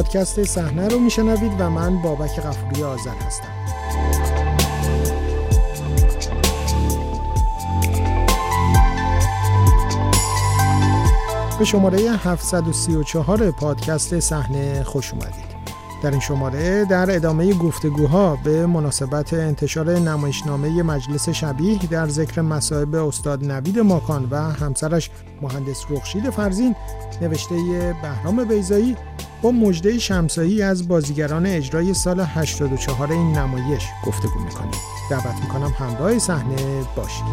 پادکست صحنه رو میشنوید و من بابک غفوری آذر هستم. به شماره 734 پادکست صحنه خوش اومدید. در این شماره در ادامه گفتگوها به مناسبت انتشار نمایشنامه مجلس شبیه در ذکر مصائب استاد نوید ماکان و همسرش مهندس رخشید فرزین نوشته بهرام بیزایی با مجده شمسایی از بازیگران اجرای سال 84 این نمایش گفتگو می‌کنیم دعوت می‌کنم همراه صحنه باشید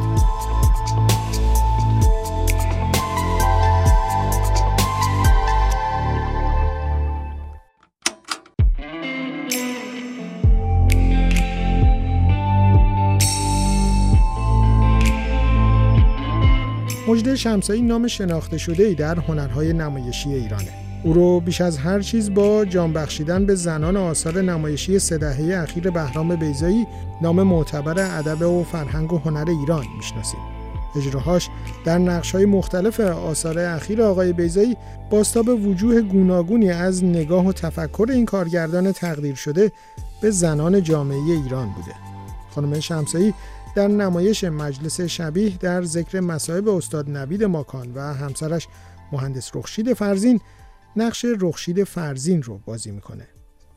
مجده شمسایی نام شناخته شده ای در هنرهای نمایشی ایرانه. او رو بیش از هر چیز با جان بخشیدن به زنان آثار نمایشی سه اخیر بهرام بیزایی نام معتبر ادب و فرهنگ و هنر ایران می‌شناسیم. اجراهاش در نقش‌های مختلف آثار اخیر آقای بیزایی باستاب وجوه گوناگونی از نگاه و تفکر این کارگردان تقدیر شده به زنان جامعه ایران بوده. خانم شمسایی در نمایش مجلس شبیه در ذکر مصائب استاد نوید ماکان و همسرش مهندس رخشید فرزین نقش رخشید فرزین رو بازی می‌کنه.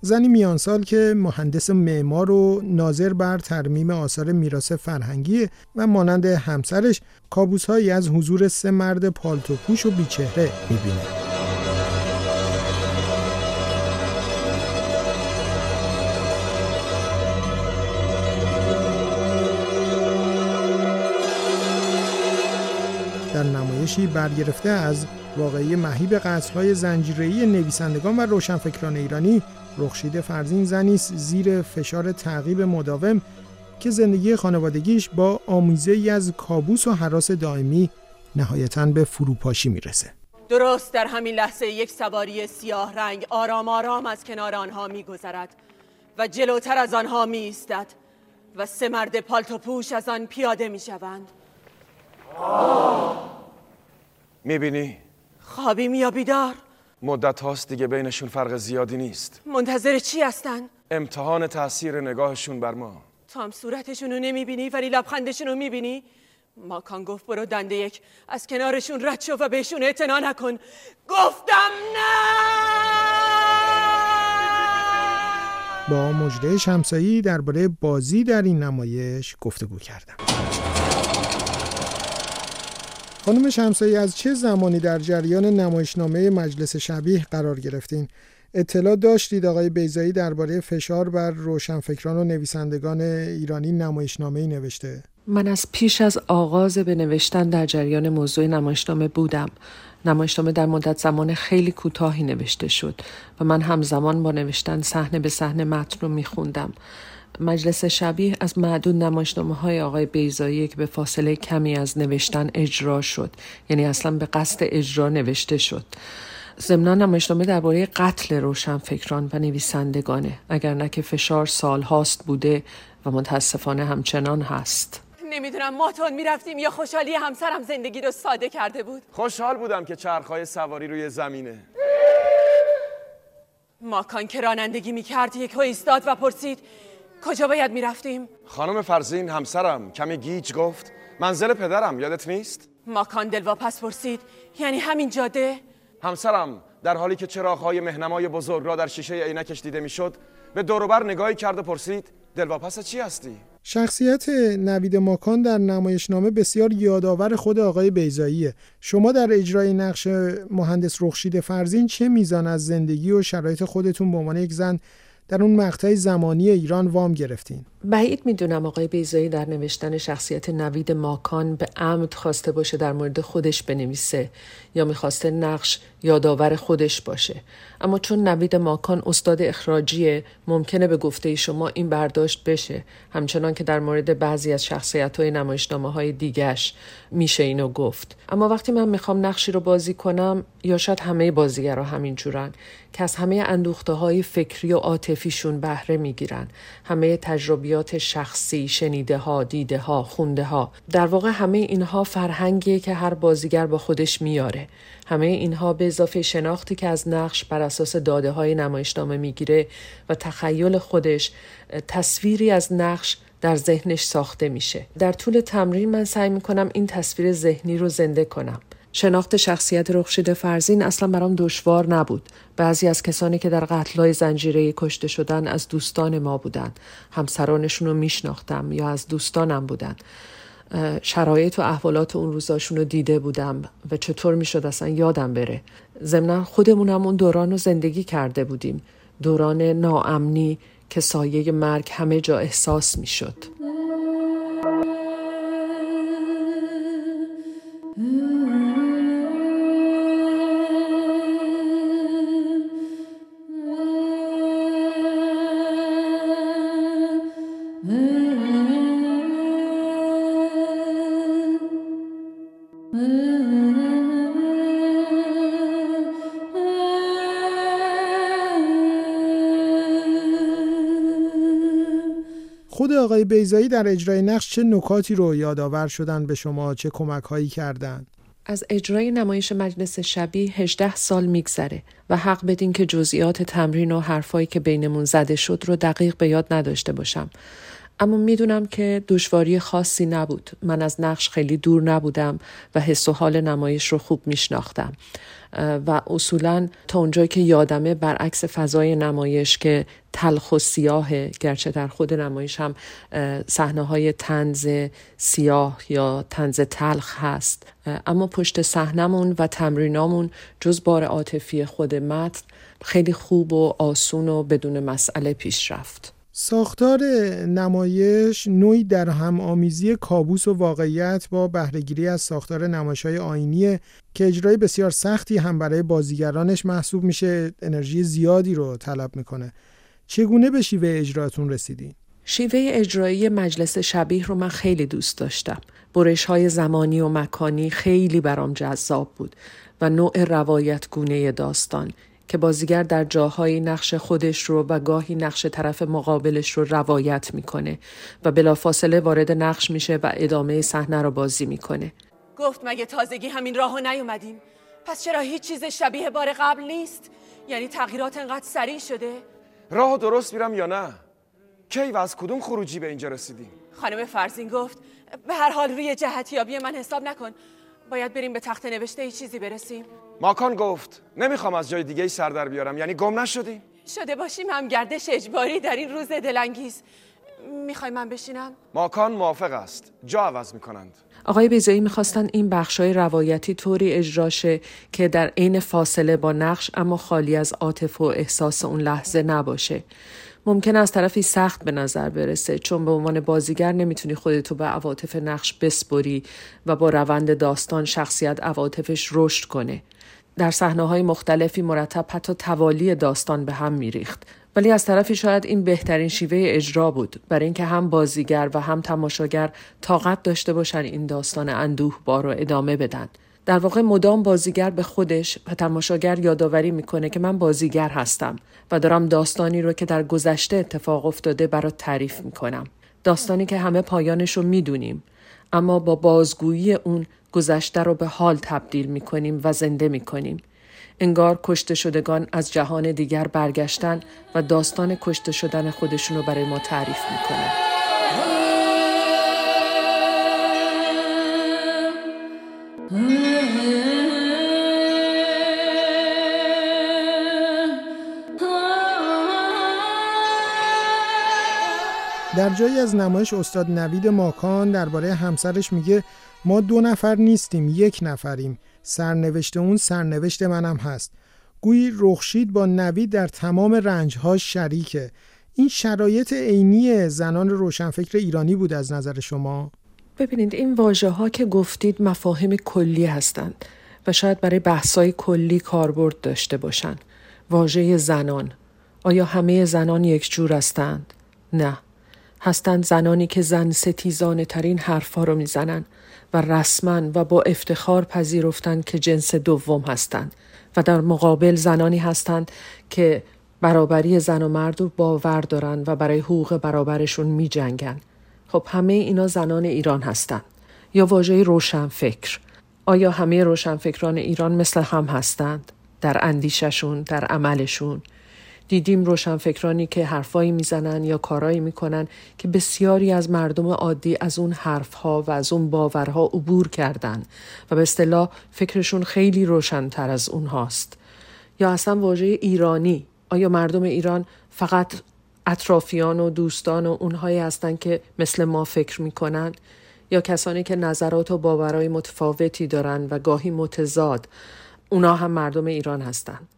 زنی میانسال که مهندس معمار و ناظر بر ترمیم آثار میراث فرهنگی و مانند همسرش کابوسهایی از حضور سه مرد پالتوپوش و بیچهره می‌بینه. نمایشی برگرفته از واقعی مهیب قصرهای زنجیره‌ای نویسندگان و روشنفکران ایرانی رخشید فرزین زنی زیر فشار تعقیب مداوم که زندگی خانوادگیش با آموزه ای از کابوس و حراس دائمی نهایتا به فروپاشی می‌رسه. درست در همین لحظه یک سواری سیاه رنگ آرام آرام از کنار آنها میگذرد و جلوتر از آنها می ایستد و سه مرد پالتوپوش از آن پیاده می شوند می‌بینی؟ خوابیم یا بیدار؟ مدت هاست دیگه بینشون فرق زیادی نیست منتظر چی هستن؟ امتحان تاثیر نگاهشون بر ما تو هم صورتشون رو نمی‌بینی ولی لبخندشون رو می‌بینی؟ ماکان گفت برو دنده یک از کنارشون رد شو و بهشون اعتنا نکن گفتم نه با مجده شمسایی درباره بازی در این نمایش گفتگو کردم خانم شمسایی از چه زمانی در جریان نمایشنامه مجلس شبیه قرار گرفتین؟ اطلاع داشتید آقای بیزایی درباره فشار بر روشنفکران و نویسندگان ایرانی نمایشنامه ای نوشته؟ من از پیش از آغاز به نوشتن در جریان موضوع نمایشنامه بودم. نمایشنامه در مدت زمان خیلی کوتاهی نوشته شد و من همزمان با نوشتن صحنه به صحنه متن رو میخوندم. مجلس شبیه از معدود نمایشنامه های آقای بیزایی که به فاصله کمی از نوشتن اجرا شد. یعنی اصلا به قصد اجرا نوشته شد. ضمنا نمایشنامه درباره قتل روشنفکران و نویسندگانه. اگر نه که فشار سال هاست بوده و متاسفانه همچنان هست. نمی‌دونم ما تون می‌رفتیم یا خوشحالی همسرم زندگی رو ساده کرده بود. خوشحال بودم که چرخهای سواری روی زمینه. ماکان که رانندگی می‌کرد یک ایستاد و پرسید کجا باید می‌رفتیم؟ خانم فرزین همسرم کمی گیج گفت منزل پدرم یادت نیست؟ ماکان دلواپس پرسید یعنی همین جاده؟ همسرم در حالی که چراغهای مهنمای بزرگ را در شیشه عینکش دیده می‌شد به دوروبر نگاهی کرد و پرسید دلواپس چی هستی؟ شخصیت نوید ماکان در نمایشنامه بسیار یادآور خود آقای بیزاییه شما در اجرای نقش مهندس رخشید فرزین چه میزان از زندگی و شرایط خودتون به عنوان یک زن در اون مقطع زمانی ایران وام گرفتین. بعید می‌دونم آقای بیزایی در نوشتن شخصیت نوید ماکان به عمد خواسته باشه در مورد خودش بنویسه یا می‌خواسته نقش یادآور خودش باشه. اما چون نوید ماکان استاد اخراجیه ممکنه به گفته شما این برداشت بشه. همچنان که در مورد بعضی از شخصیت های نمایشنامه های دیگش میشه اینو گفت. اما وقتی من می‌خوام نقشی رو بازی کنم یا شاید همه بازیگرا همین جورن که از همه اندوخته های فکری و عاطفی عاطفیشون بهره می‌گیرن. همه تجربیات شخصی شنیده ها دیده ها خونده ها در واقع همه اینها فرهنگیه که هر بازیگر با خودش میاره. همه اینها به اضافه شناختی که از نقش بر اساس داده های نمایشنامه می‌گیره و تخیل خودش تصویری از نقش در ذهنش ساخته میشه. در طول تمرین من سعی می‌کنم این تصویر ذهنی رو زنده کنم. شناخت شخصیت رخشید فرزین اصلا برام دشوار نبود. بعضی از کسانی که در قتلای زنجیره کشته شدن از دوستان ما بودند. همسرانشون رو میشناختم یا از دوستانم بودن. شرایط و احوالات اون روزاشون رو دیده بودم و چطور می‌شد اصلا یادم بره. ضمنا خودمونم اون دوران رو زندگی کرده بودیم. دوران ناامنی که سایه مرگ همه جا احساس می‌شد. بیزایی در اجرای نقش چه نکاتی رو یادآور شدن به شما؟ چه کمک هایی کردن؟ از اجرای نمایش مجلس شبیه 18 سال میگذره و حق بدین که جزئیات تمرین و حرفایی که بینمون زده شد رو دقیق به یاد نداشته باشم. اما می‌دونم که دشواری خاصی نبود. من از نقش خیلی دور نبودم و حس و حال نمایش رو خوب میشناختم. و اصولا تا اونجایی که یادمه برعکس فضای نمایش که تلخ و سیاهه گرچه در خود نمایش هم صحنه های تنز سیاه یا تنز تلخ هست. اما پشت صحنمون و تمرینامون جز بار عاطفی خود متن خیلی خوب و آسون و بدون مسئله پیش رفت. ساختار نمایش نوعی در هم آمیزی کابوس و واقعیت با بهرهگیری از ساختار نمایش های آینی که اجرای بسیار سختی هم برای بازیگرانش محسوب میشه انرژی زیادی رو طلب می‌کنه چگونه به شیوه اجراتون رسیدین؟ شیوه اجرایی مجلس شبیه رو من خیلی دوست داشتم. برش های زمانی و مکانی خیلی برام جذاب بود و نوع روایت گونه داستان که بازیگر در جاهایی نقش خودش رو و گاهی نقش طرف مقابلش رو روایت می‌کنه و بلافاصله وارد نقش میشه و ادامه صحنه رو بازی می‌کنه. گفت مگه تازگی همین راهو نیومدیم؟ پس چرا هیچ چیز شبیه بار قبل نیست؟ یعنی تغییرات انقدر سریع شده؟ راه درست میرم یا نه؟ کی و از کدوم خروجی به اینجا رسیدیم؟ خانم فرزین گفت به هر حال روی جهتیابی من حساب نکن. باید بریم به تخت نوشته ای چیزی برسیم. ماکان گفت نمی‌خوام از جای دیگه ای سر در بیارم. یعنی گم نشدیم؟ شده باشیم هم گردش اجباری در این روز دلانگیز. می‌خوای من بشینم؟ ماکان موافق است. جا عوض می‌کنند. آقای بیزایی می‌خواستن این بخشای روایتی طوری اجراشه که در عین فاصله با نقش اما خالی از عاطف و احساس اون لحظه نباشه. ممکن از طرفی سخت به نظر برسه چون به عنوان بازیگر نمی‌تونی خودتو به عواطف نقش بسپری و با روند داستان شخصیت عواطفش رشد کنه. در صحنه های مختلفی مرتب حتی توالی داستان به هم میریخت. ولی از طرفی شاید این بهترین شیوه اجرا بود. برای اینکه هم بازیگر و هم تماشاگر طاقت داشته باشن این داستان اندوه بار رو ادامه بدن. در واقع مدام بازیگر به خودش و تماشاگر یادآوری می‌کنه که من بازیگر هستم و دارم داستانی رو که در گذشته اتفاق افتاده برات تعریف می‌کنم. داستانی که همه پایانش رو می‌دونیم اما با بازگویی اون گذشته رو به حال تبدیل می‌کنیم و زنده می‌کنیم. انگار کشته شدگان از جهان دیگر برگشتن و داستان کشته شدن خودشون رو برای ما تعریف می‌کنن. در جایی از نمایش استاد نوید ماکان درباره همسرش میگه ما دو نفر نیستیم یک نفریم. سرنوشت اون سرنوشت منم هست. گویی رخشید با نوید در تمام رنجهاش شریکه. این شرایط عینی زنان روشنفکر ایرانی بود از نظر شما؟ ببینید این واژه ها که گفتید مفاهیم کلی هستند و شاید برای بحثای کلی کاربرد داشته باشند. واژه زنان. آیا همه زنان یک جور هستند؟ نه. هستند زنانی که زن ستیزانه ترین حرفا رو می‌زنن و رسما و با افتخار پذیرفتند که جنس دوم هستند و در مقابل زنانی هستند که برابری زن و مرد رو باور دارن و برای حقوق برابرشون می جنگن. خب همه اینا زنان ایران هستند. یا واژه روشنفکر آیا همه روشنفکران ایران مثل هم هستند در اندیششون در عملشون دیدیم روشنفکرانی که حرفایی می‌زنن یا کارایی می‌کنن که بسیاری از مردم عادی از اون حرفها و از اون باورها عبور کردن و به اصطلاح فکرشون خیلی روشنتر از اونهاست. یا اصلا واژه ایرانی آیا مردم ایران فقط اطرافیان و دوستان و اونهایی هستند که مثل ما فکر می‌کنن؟ یا کسانی که نظرات و باورهای متفاوتی دارند و گاهی متضاد اونا هم مردم ایران هستند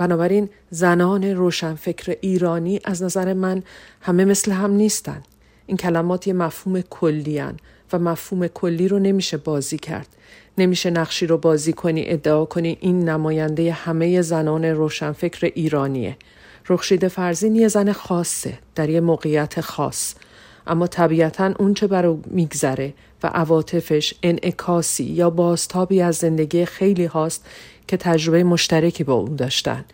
بنابراین زنان روشنفکر ایرانی از نظر من همه مثل هم نیستند این کلمات یه مفهوم کلی و مفهوم کلی رو نمیشه بازی کرد. نمیشه نقشی رو بازی کنی ادعا کنی. این نماینده همه زنان روشنفکر ایرانیه. رخشید فرزین یه زن خاصه در یه موقعیت خاص. اما طبیعتا اون چه بر او میگذره و عواطفش انعکاسی یا بازتابی از زندگی خیلی هاست که تجربه مشترکی با اون داشتن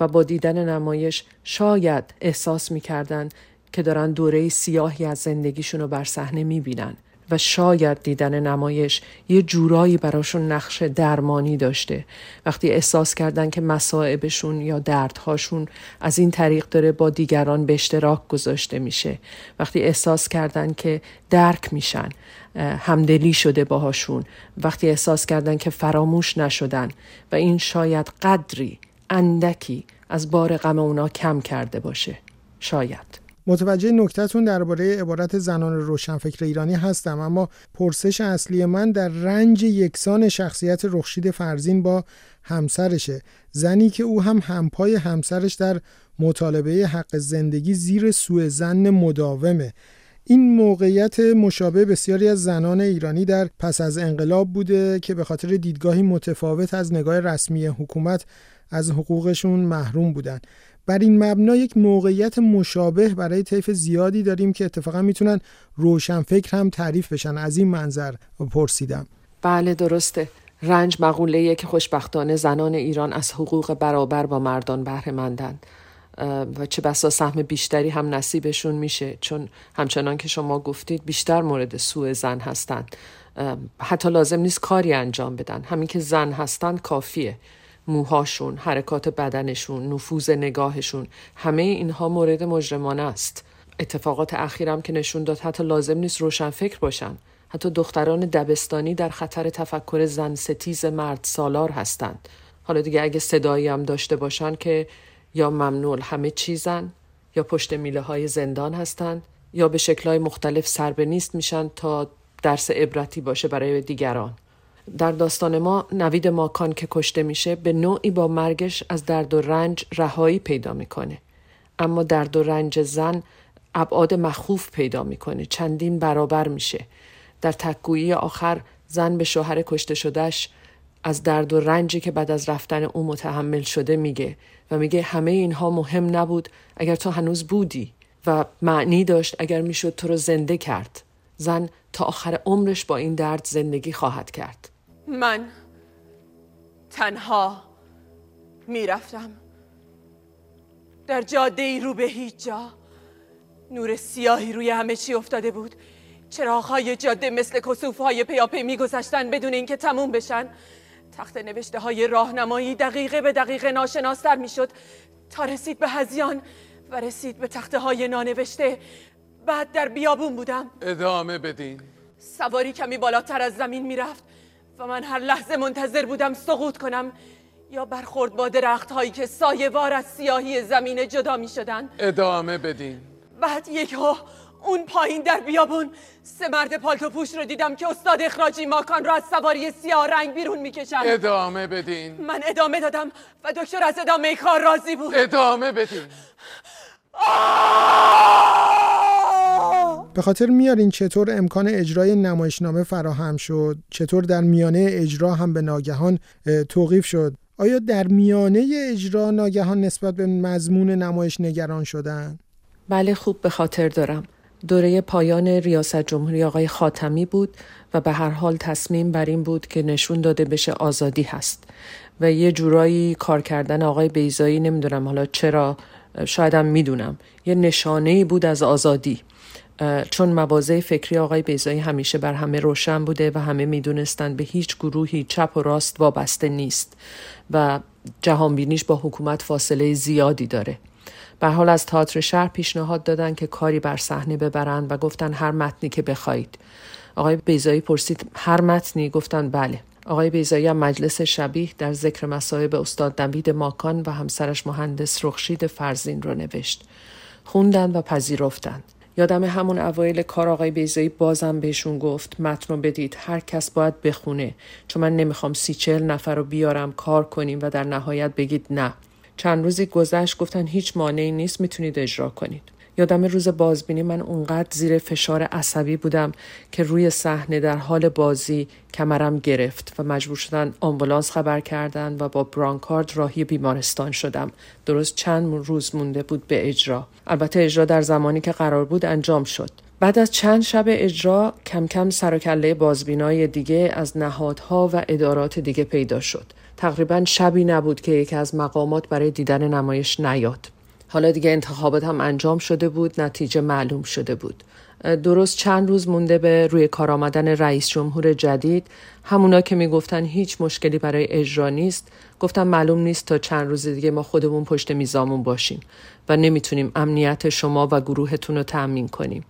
و با دیدن نمایش شاید احساس می‌کردن که دارن دوره سیاهی از زندگیشون رو بر صحنه می‌بینن. و شاید دیدن نمایش یه جورایی براشون نقش درمانی داشته. وقتی احساس کردن که مسائبشون یا دردهاشون از این طریق داره با دیگران به اشتراک گذاشته میشه. وقتی احساس کردن که درک میشن همدلی شده باهاشون. وقتی احساس کردن که فراموش نشدن و این شاید قدری اندکی از بار غم اونا کم کرده باشه. شاید. متوجه نکتهتون درباره عبارت زنان روشنفکر ایرانی هستم اما پرسش اصلی من در رنج یکسان شخصیت رخشید فرزین با همسرشه. زنی که او هم همپای همسرش در مطالبه حق زندگی زیر سوء زن مداومه. این موقعیت مشابه بسیاری از زنان ایرانی در پس از انقلاب بوده که به خاطر دیدگاهی متفاوت از نگاه رسمی حکومت از حقوقشون محروم بودند. بر این مبنا یک موقعیت مشابه برای طیف زیادی داریم که اتفاقا می‌تونن روشنفکر هم تعریف بشن. از این منظر پرسیدم. بله درسته. رنج مقوله که خوشبختانه زنان ایران از حقوق برابر با مردان بهره مندند و چه بسا سهم بیشتری هم نصیبشون میشه. چون همچنان که شما گفتید بیشتر مورد سوء زن هستند. حتی لازم نیست کاری انجام بدن. همین که زن هستند کافیه. موهاشون، حرکات بدنشون، نفوذ نگاهشون همه اینها مورد مجرمانه است. اتفاقات اخیرم که نشون داد حتی لازم نیست روشن فکر باشن. حتی دختران دبستانی در خطر تفکر زن ستیز مرد سالار هستند. حالا دیگه اگه صدایی هم داشته باشن که یا ممنوع همه چیزن یا پشت میله های زندان هستند یا به شکلهای مختلف سربه نیست میشن تا درس عبرتی باشه برای دیگران. در داستان ما نوید ماکان که کشته میشه به نوعی با مرگش از درد و رنج رهایی پیدا می‌کنه. اما درد و رنج زن ابعاد مخوف پیدا می‌کنه چندین برابر میشه. در تکگویی آخر زن به شوهر کشته شدهش از درد و رنجی که بعد از رفتن او متحمل شده میگه و میگه همه اینها مهم نبود اگر تو هنوز بودی و معنی داشت اگر می‌شد تو رو زنده کرد. زن تا آخر عمرش با این درد زندگی خواهد کرد. من تنها می‌رفتم. در جاده ای رو به هیچ جا. نور سیاهی روی همه چی افتاده بود. های جاده مثل کسوف های پیاپی میگذشتن بدون اینکه تموم بشن. تخت نوشته های راهنمایی دقیقه به دقیقه ناشناستر می‌شد. تا رسید به هزیان و رسید به تخته های نانوشته بعد در بیابون بودم. ادامه بدین. سواری کمی بالاتر از زمین می‌رفت. و من هر لحظه منتظر بودم سقوط کنم یا برخورد با درخت هایی که سایه وار از سیاهی زمین جدا می شدن. ادامه بدین. بعد یک ها اون پایین در بیابون سه مرد پالتو پوش رو دیدم که استاد اخراجی ماکان را از سواری سیاه رنگ بیرون می‌کشن ادامه بدین. من ادامه دادم و دکتر از ادامه کار راضی بود. ادامه بدین. به خاطر میارین چطور امکان اجرای نمایشنامه فراهم شد؟ چطور در میانه اجرا هم به ناگهان توقیف شد؟ آیا در میانه اجرا ناگهان نسبت به مضمون نمایش نگران شدن؟ بله خوب به خاطر دارم. دوره پایان ریاست جمهوری آقای خاتمی بود و به هر حال تصمیم بر این بود که نشون داده بشه آزادی هست. و یه جورایی کار کردن آقای بیزایی نمی‌دونم حالا چرا شایدم می‌دونم یه نشانه بود از آزادی. چون مواضع فکری آقای بیزایی همیشه بر همه روشن بوده و همه می‌دونستند به هیچ گروهی چپ و راست وابسته نیست و جهانبینیش با حکومت فاصله زیادی داره. به حال از تئاتر شهر پیشنهاد دادن که کاری بر صحنه ببرند و گفتن هر متنی که بخواهید آقای بیزایی پرسید هر متنی؟ گفتن بله. آقای بیزایی هم مجلس شبیه در ذکر مصائب استاد نوید ماکان و همسرش مهندس رخشید فرزین رو نوشت. خوندن و پذیرفتند یادم همون اوایل کار آقای بیزایی بازم بهشون گفت متن رو بدید هر کس باید بخونه. چون من نمی‌خوام سی چهل نفر رو بیارم کار کنیم و در نهایت بگید نه. چند روزی گذشت گفتن هیچ مانعی نیست می‌تونید اجرا کنید. یادم روز بازبینی من اونقدر زیر فشار عصبی بودم که روی صحنه در حال بازی کمرم گرفت و مجبور شدن آمبولانس خبر کردن و با برانکارد راهی بیمارستان شدم. درست چند روز مونده بود به اجرا. البته اجرا در زمانی که قرار بود انجام شد. بعد از چند شب اجرا کم کم سر و کله بازبینای دیگه از نهادها و ادارات دیگه پیدا شد. تقریبا شبی نبود که یکی از مقامات برای دیدن نمایش نیاد. حالا دیگه انتخابات هم انجام شده بود نتیجه معلوم شده بود. درست چند روز مونده به روی کار آمدن رئیس جمهور جدید. همونا که می‌گفتن هیچ مشکلی برای اجرا نیست. گفتم معلوم نیست تا چند روز دیگه ما خودمون پشت میزامون باشیم و نمی‌تونیم امنیت شما و گروهتون رو تأمین کنیم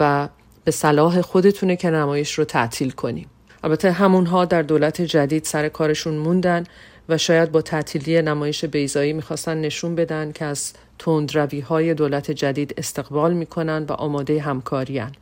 و به صلاح خودتونه که نمایش رو تعطیل کنیم. البته همونها در دولت جدید سر کارشون موندن و شاید با تعطیلی نمایش بیزایی می‌خواستن نشون بدن که از تندروی های دولت جدید استقبال می‌کنن و آماده همکاریان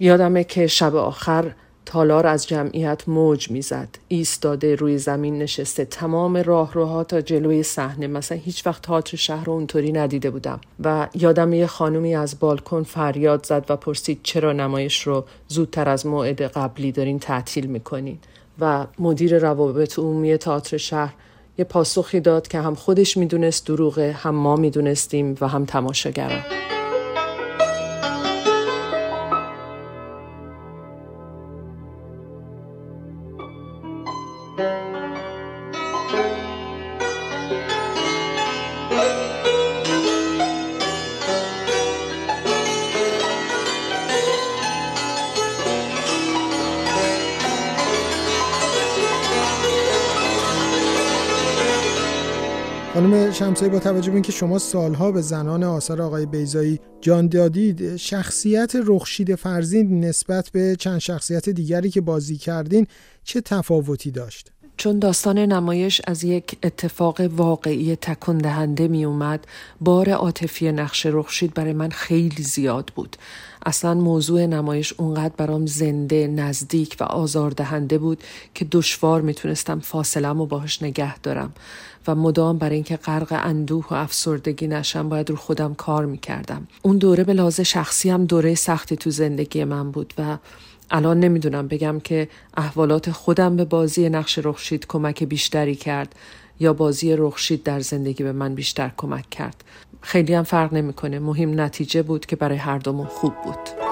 یادمه که شب آخر تالار از جمعیت موج می‌زد. ایستاده روی زمین نشسته تمام راهروها تا جلوی صحنه. مثلا هیچ وقت تئاتر شهر رو اونطوری ندیده بودم. و یادم یه خانومی از بالکن فریاد زد و پرسید چرا نمایش رو زودتر از موعد قبلی دارین تعطیل می‌کنین؟ و مدیر روابط عمومی تئاتر شهر یه پاسخی داد که هم خودش می‌دونست دروغه هم ما می‌دونستیم و هم تماشاگران شمسایی با توجه به اینکه شما سالها به زنان آثار آقای بیزایی جان دادید شخصیت رخشید فرزین نسبت به چند شخصیت دیگری که بازی کردین چه تفاوتی داشت؟ چون داستان نمایش از یک اتفاق واقعی تکن دهنده می اومد بار عاطفی نقش رخشید برای من خیلی زیاد بود اصلا موضوع نمایش اونقدر برام زنده نزدیک و آزاردهنده بود که دشوار می‌تونستم فاصلم و باهاش نگه دارم و مدام برای اینکه غرق اندوه و افسردگی نشم باید رو خودم کار می‌کردم. اون دوره به لحاظ شخصی هم دوره سختی تو زندگی من بود و الان نمی‌دونم بگم که احوالات خودم به بازی نقش رخشید کمک بیشتری کرد یا بازی رخشید در زندگی به من بیشتر کمک کرد. خیلی هم فرق نمی‌کنه. مهم نتیجه بود که برای هر دومون خوب بود.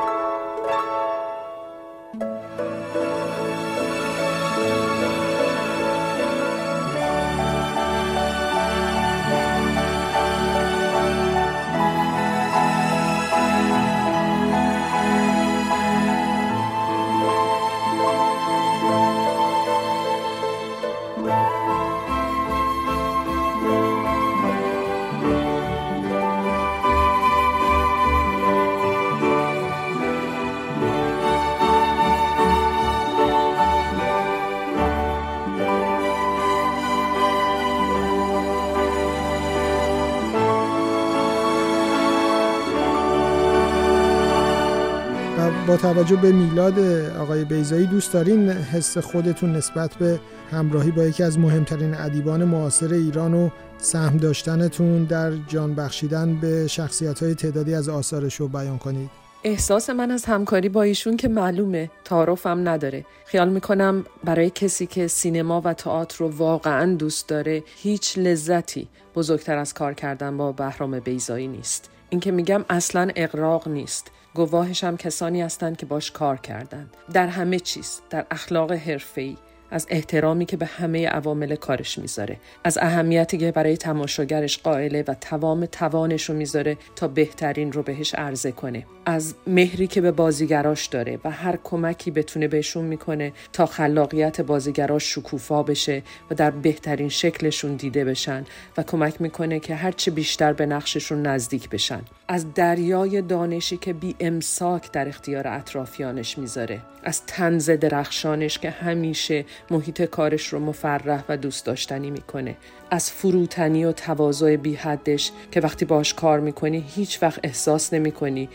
با توجه به میلاد آقای بیزایی دوست دارین حس خودتون نسبت به همراهی با یکی از مهمترین ادیبان معاصر ایران و سهم داشتنتون در جان بخشیدن به شخصیت های تعدادی از آثارش رو بیان کنید؟ احساس من از همکاری با ایشون که معلومه تعارفم نداره. خیال می‌کنم برای کسی که سینما و تئاتر رو واقعا دوست داره هیچ لذتی بزرگتر از کار کردن با بهرام بیزایی نیست. اینکه میگم اصلا اقراق نیست. گواهش هم کسانی هستند که باش کار کردند. در همه چیز در اخلاق حرفه‌ای. از احترامی که به همه عوامل کارش می‌ذاره. از اهمیتی که برای تماشاگرش قائله و تمام توانش رو می‌ذاره تا بهترین رو بهش عرضه کنه. از مهری که به بازیگراش داره و هر کمکی بتونه بهشون می‌کنه تا خلاقیت بازیگراش شکوفا بشه و در بهترین شکلشون دیده بشن و کمک می‌کنه که هرچه بیشتر به نقششون نزدیک بشن. از دریای دانشی که بی امساک در اختیار اطرافیانش می‌ذاره. از تنز درخشانش که همیشه محیط کارش رو مفرح و دوست داشتنی می‌کنه. از فروتنی و تواضع بی حدش که وقتی باش کار می‌کنی هیچ وقت احساس نمی‌کنی.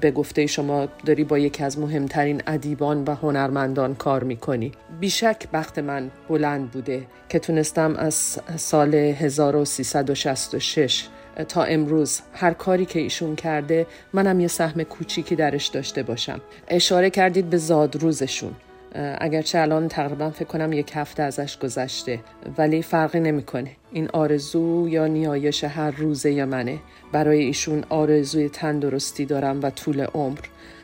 به گفته شما داری با یکی از مهمترین ادیبان و هنرمندان کار می‌کنی. بیشک بخت من بلند بوده که تونستم از سال 1366 تا امروز هر کاری که ایشون کرده منم یه سهم کوچیکی درش داشته باشم. اشاره کردید به زادروزشون. اگرچه الان تقریبا فکر کنم یک هفته ازش گذشته ولی فرقی نمی‌کنه. این آرزو یا نیایش هر روزه یا منه. برای ایشون آرزوی تندرستی دارم و طول عمر.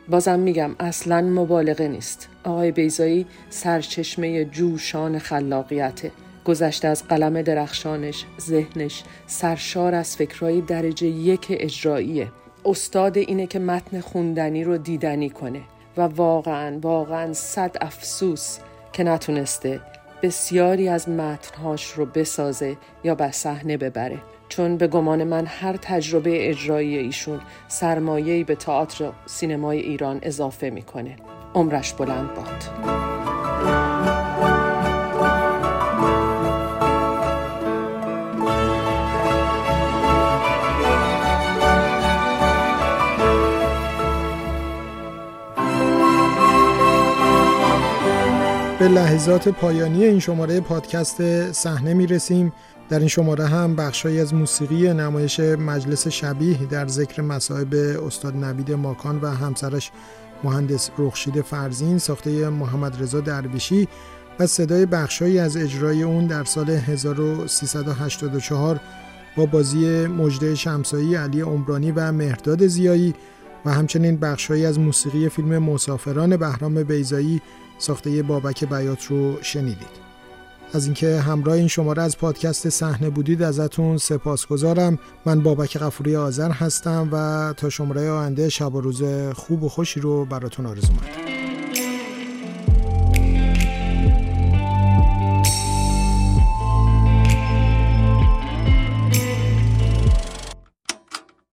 بازم میگم اصلا مبالغه نیست. آقای بیزایی سرچشمه جوشان خلاقیته. گذشته از قلم درخشانش ذهنش سرشار از فکرهای درجه یک اجراییه. استاد اینه که متن خوندنی رو دیدنی کنه. و واقعا واقعا صد افسوس که نتونسته بسیاری از متنهاش رو بسازه یا به صحنه ببره. چون به گمان من هر تجربه اجرایی ایشون سرمایه‌ای به تئاتر سینمای ایران اضافه می‌کنه. عمرش بلند باد. به لحظات پایانی این شماره پادکست صحنه می رسیم در این شماره هم بخشهایی از موسیقی نمایش مجلس شبیه در ذکر مصائب استاد نوید ماکان و همسرش مهندس رخشید فرزین ساخته محمد رضا درویشی و صدای بخشهایی از اجرای اون در سال 1384 با بازی مجده شمسایی علی عمرانی و مهرداد زیایی. و همچنین بخشهایی از موسیقی فیلم مسافران بهرام بیزایی ساخته بابک بیات رو شنیدید. از اینکه همراه این شماره از پادکست صحنه بودید ازتون سپاسگزارم. من بابک غفوری آذر هستم و تا شماره آینده شب و روز خوب و خوشی رو براتون آرزو می‌کنم.